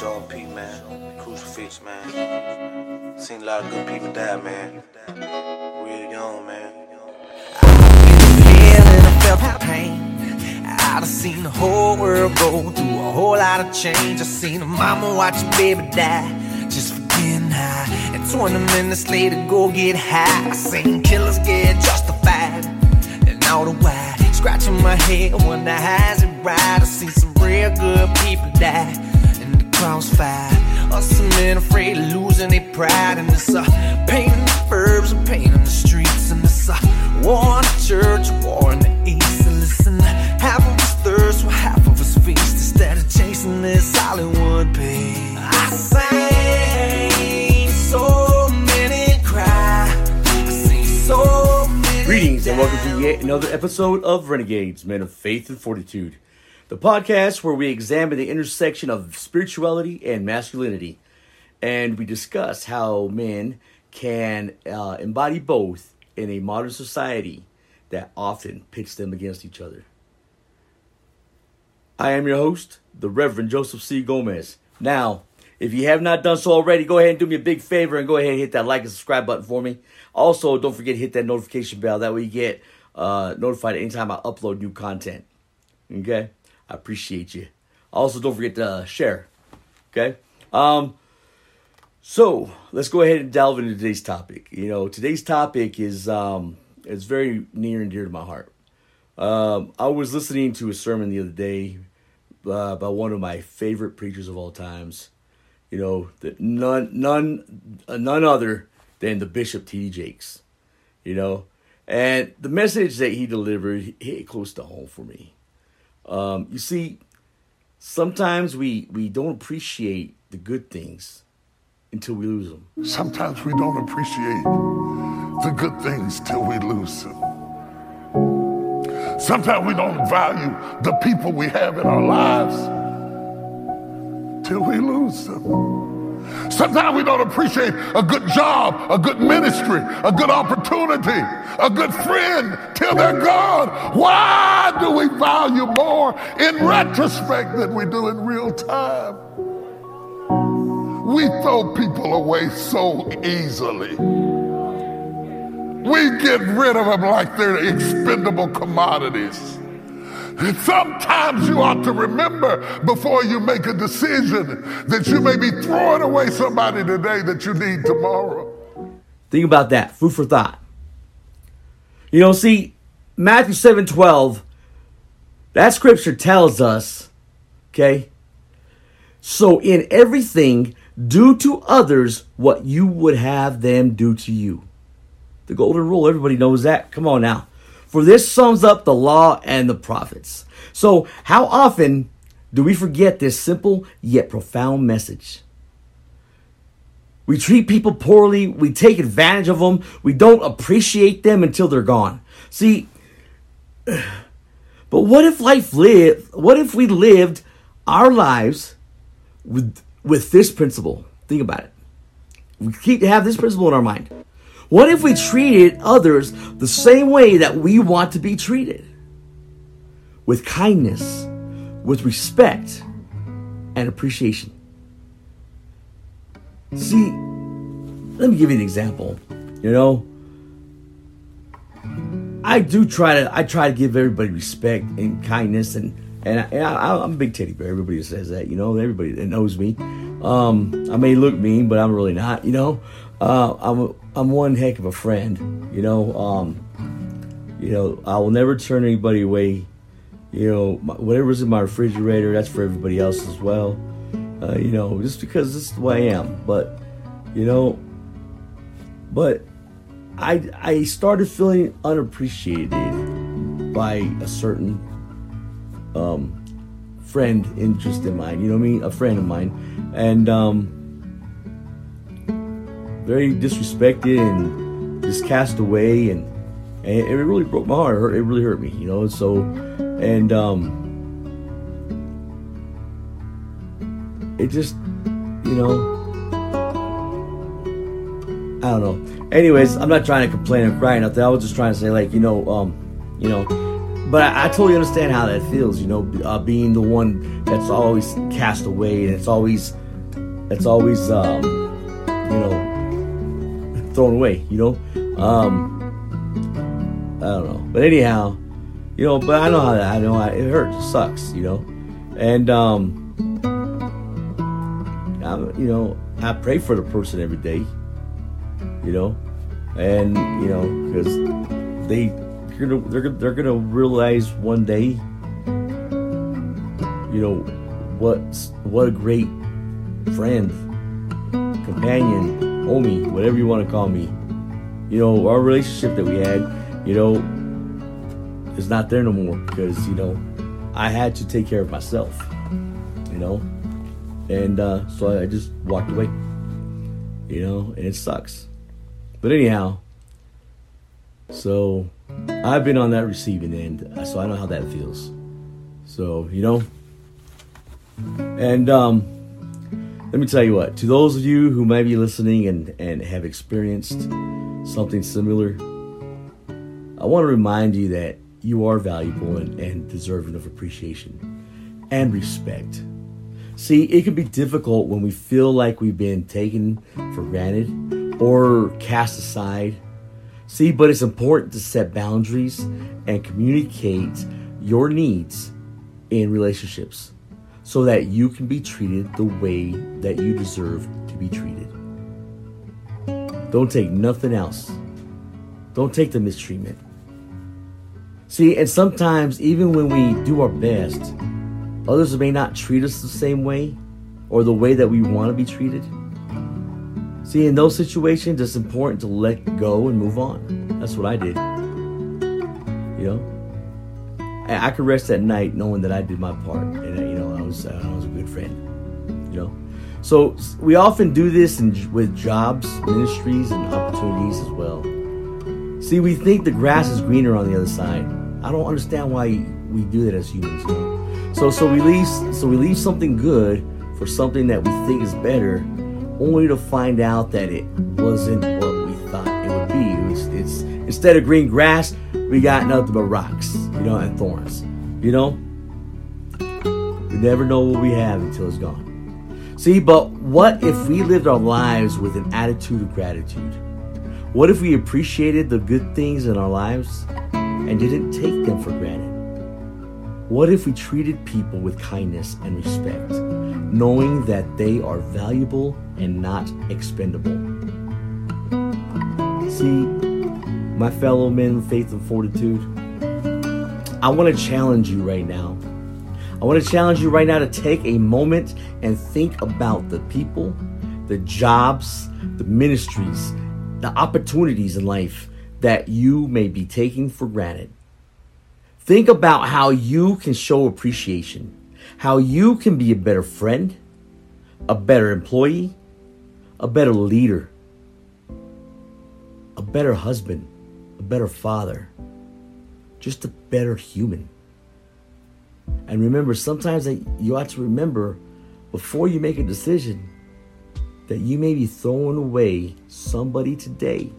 Sean P, man. Crucifix, man. Seen a lot of good people die, man. Real young, man. I felt the pain. I'd have seen the whole world go through a whole lot of change. I've seen a mama watch a baby die just for getting high. And 20 minutes later, go get high. I seen killers get justified. And all the while, scratching my head, when wonder how's it right. I seen some real good people die in the crossfire. Or men afraid of losing their pride. Uh, and it's a pain in the verbs and pain in the streets. And it's a war in the church, war in the east. And listen, half of us thirst, while half of us feast. Instead of chasing this Hollywood pain, I seen so many cry. I seen so many. Greetings and welcome to yet another episode of Renegades, Men of Faith and Fortitude, the podcast where we examine the intersection of spirituality and masculinity, and we discuss how men can uh, embody both in a modern society that often pits them against each other. I am your host, the Reverend Joseph C. Gomez. Now, if you have not done so already, go ahead and do me a big favor and go ahead and hit that like and subscribe button for me. Also, don't forget to hit that notification bell. That way you get uh, notified anytime I upload new content. Okay? I appreciate you. Also, don't forget to uh, share. Okay? Um, so let's go ahead and delve into today's topic. You know, today's topic is um, it's very near and dear to my heart. Um, I was listening to a sermon the other day uh, by one of my favorite preachers of all times. You know, that none none uh, none other than the Bishop T.D. Jakes. You know, and the message that he delivered hit close to home for me. Um, you see, sometimes we we don't appreciate the good things until we lose them. Sometimes we don't appreciate the good things till we lose them. Sometimes we don't value the people we have in our lives till we lose them. Sometimes we don't appreciate a good job, a good ministry, a good opportunity, a good friend till they're gone. Why do we value more in retrospect than we do in real time? We throw people away so easily. We get rid of them like they're expendable commodities. Sometimes you ought to remember before you make a decision that you may be throwing away somebody today that you need tomorrow. Think about that. Food for thought. You know, see, Matthew 7 12, that scripture tells us, okay, so in everything, do to others what you would have them do to you. The golden rule, everybody knows that. Come on now. For this sums up the law and the prophets. So, how often do we forget this simple yet profound message? We treat people poorly. We take advantage of them. We don't appreciate them until they're gone. See, but what if life lived? What if we lived our lives with with this principle? Think about it. We keep have this principle in our mind. What if we treated others the same way that we want to be treated? With kindness, with respect, and appreciation. See, let me give you an example. You know, I do try to I try to give everybody respect and kindness and and, I, and I, I'm a big teddy bear. Everybody says that, you know. Everybody that knows me, um, I may look mean, but I'm really not. You know, uh, I'm I'm one heck of a friend. You know, um, you know I will never turn anybody away. You know, my, whatever's in my refrigerator, that's for everybody else as well. Uh, you know, just because this is the way I am. But you know, but I I started feeling unappreciated by a certain um, friend interest in mine. You know what I mean? A friend of mine, and um, very disrespected and just cast away, and, and it really broke my heart. It, hurt, it really hurt me, you know. So, and um, it just, you know. I don't know. Anyways, I'm not trying to complain or cry nothing. I was just trying to say, like, you know, um, you know, but I, I totally understand how that feels. You know, uh, being the one that's always cast away and it's always that's always um, you know thrown away. You know, um, I don't know. But anyhow, you know, but I know how that. I know I, it hurts. It sucks. You know, and um, I, you know, I pray for the person every day. You know, and you know because they they're gonna they're they're gonna realize one day. You know what what a great friend, companion, homie, whatever you want to call me. You know our relationship that we had. You know is not there no more because you know I had to take care of myself. You know, and uh, so I just walked away. You know, and it sucks. But anyhow, so I've been on that receiving end, so I know how that feels. So you know, and um, let me tell you what. To those of you who might be listening and and have experienced something similar, I want to remind you that you are valuable and, and deserving of appreciation and respect. See, it can be difficult when we feel like we've been taken for granted or cast aside. See, but it's important to set boundaries and communicate your needs in relationships so that you can be treated the way that you deserve to be treated. Don't take nothing else. Don't take the mistreatment. See, and sometimes even when we do our best, Others may not treat us the same way or the way that we want to be treated. See, in those situations, it's important to let go and move on. That's what I did. You know, I could rest at night knowing that I did my part, you uh, know, I was a good friend. You know, so we often do this in, with jobs, ministries, and opportunities as well. See, we think the grass is greener on the other side. I don't understand why we do that as humans. You know? So so we leave so we leave something good for something that we think is better, only to find out that it wasn't what we thought it would be. It was, it's instead of green grass, we got nothing but rocks, you know, and thorns. You know, we never know what we have until it's gone. See, but what if we lived our lives with an attitude of gratitude? What if we appreciated the good things in our lives and didn't take them for granted? What if we treated people with kindness and respect, knowing that they are valuable and not expendable? See, my fellow men faith and fortitude, I want to challenge you right now. I want to challenge you right now to take a moment and think about the people, the jobs, the ministries, the opportunities in life that you may be taking for granted. Think about how you can show appreciation, how you can be a better friend, a better employee, a better leader, a better husband, a better father, just a better human. And remember, sometimes you have to remember before you make a decision that you may be throwing away somebody today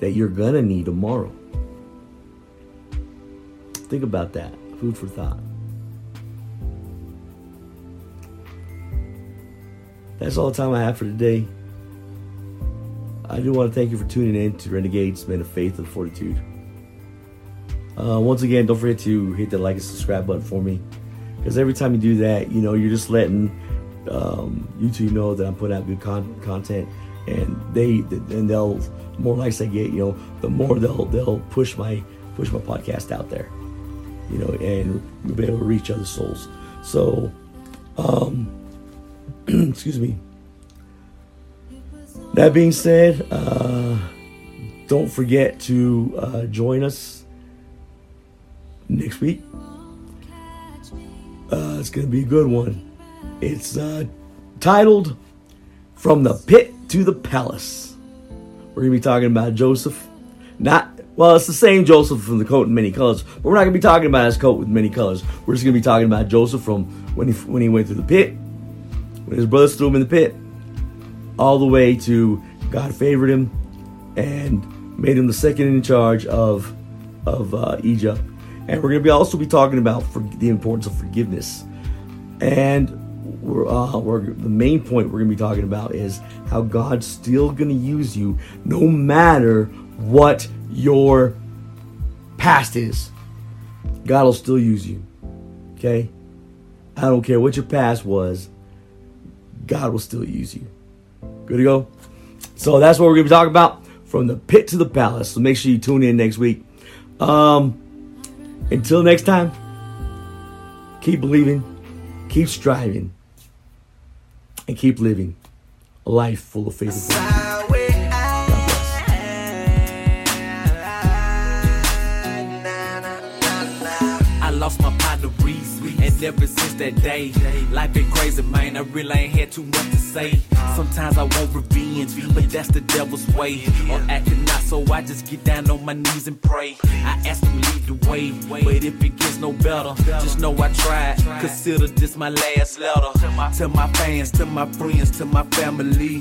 that you're gonna need tomorrow. Think about that. Food for thought. That's all the time I have for today. I do want to thank you for tuning in to Renegades, Men of Faith and Fortitude. Uh, once again, don't forget to hit the like and subscribe button for me. Because every time you do that, you know, you're just letting um, YouTube know that I'm putting out good con- content. And they, and they'll, the more likes I get, you know, the more they'll, they'll push my, push my podcast out there you know, and we'll be able to reach other souls. So, um, excuse me. That being said, uh, don't forget to uh, join us next week. Uh, it's going to be a good one. It's uh, titled From the Pit to the Palace. We're going to be talking about Joseph, not well, it's the same Joseph from the coat in many colors, but we're not going to be talking about his coat with many colors. We're just going to be talking about Joseph from when he when he went through the pit, when his brothers threw him in the pit, all the way to God favored him and made him the second in charge of of uh, Egypt. And we're going to be also be talking about for the importance of forgiveness. And we're, uh, we're, the main point we're going to be talking about is how God's still going to use you no matter what your past is. God will still use you. Okay? I don't care what your past was, God will still use you. Good to go? So that's what we're going to be talking about from the pit to the palace. So make sure you tune in next week. Um, until next time, keep believing, keep striving, and keep living a life full of faith ever since that day, life been crazy, man. I really ain't had too much to say. Sometimes I want revenge, but that's the devil's way. Or acting not, so I just get down on my knees and pray. I ask him lead the way, but if it gets no better, just know I tried. Consider this my last letter to my fans, to my friends, to my family.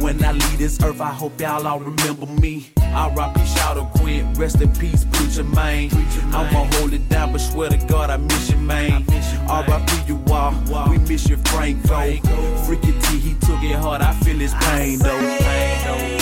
When I leave this earth, I hope y'all all remember me. I'll R.I.P. shout out Quinn, rest in peace, preacher man. I'ma hold it down, but swear to God I miss you, man. R.I.P. you all, we miss you, Franco. Freaky T, he took it hard, I feel his pain though. Pain, though.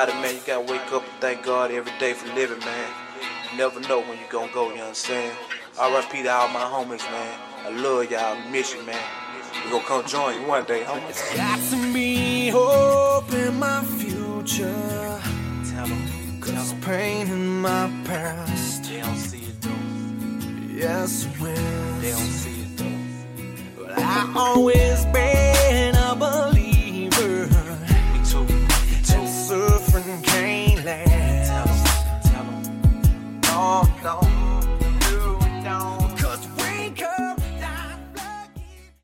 Everybody, man, you gotta wake up and thank God every day for living, man. You never know when you gonna go, you understand? RIP to all my homies, man. I love y'all, miss you, man. We gonna come join you one day, homies. Got to be hope in my future. Tell them, Cause pain in my past. they don't see it though. Yes, They will. don't see it though. But I always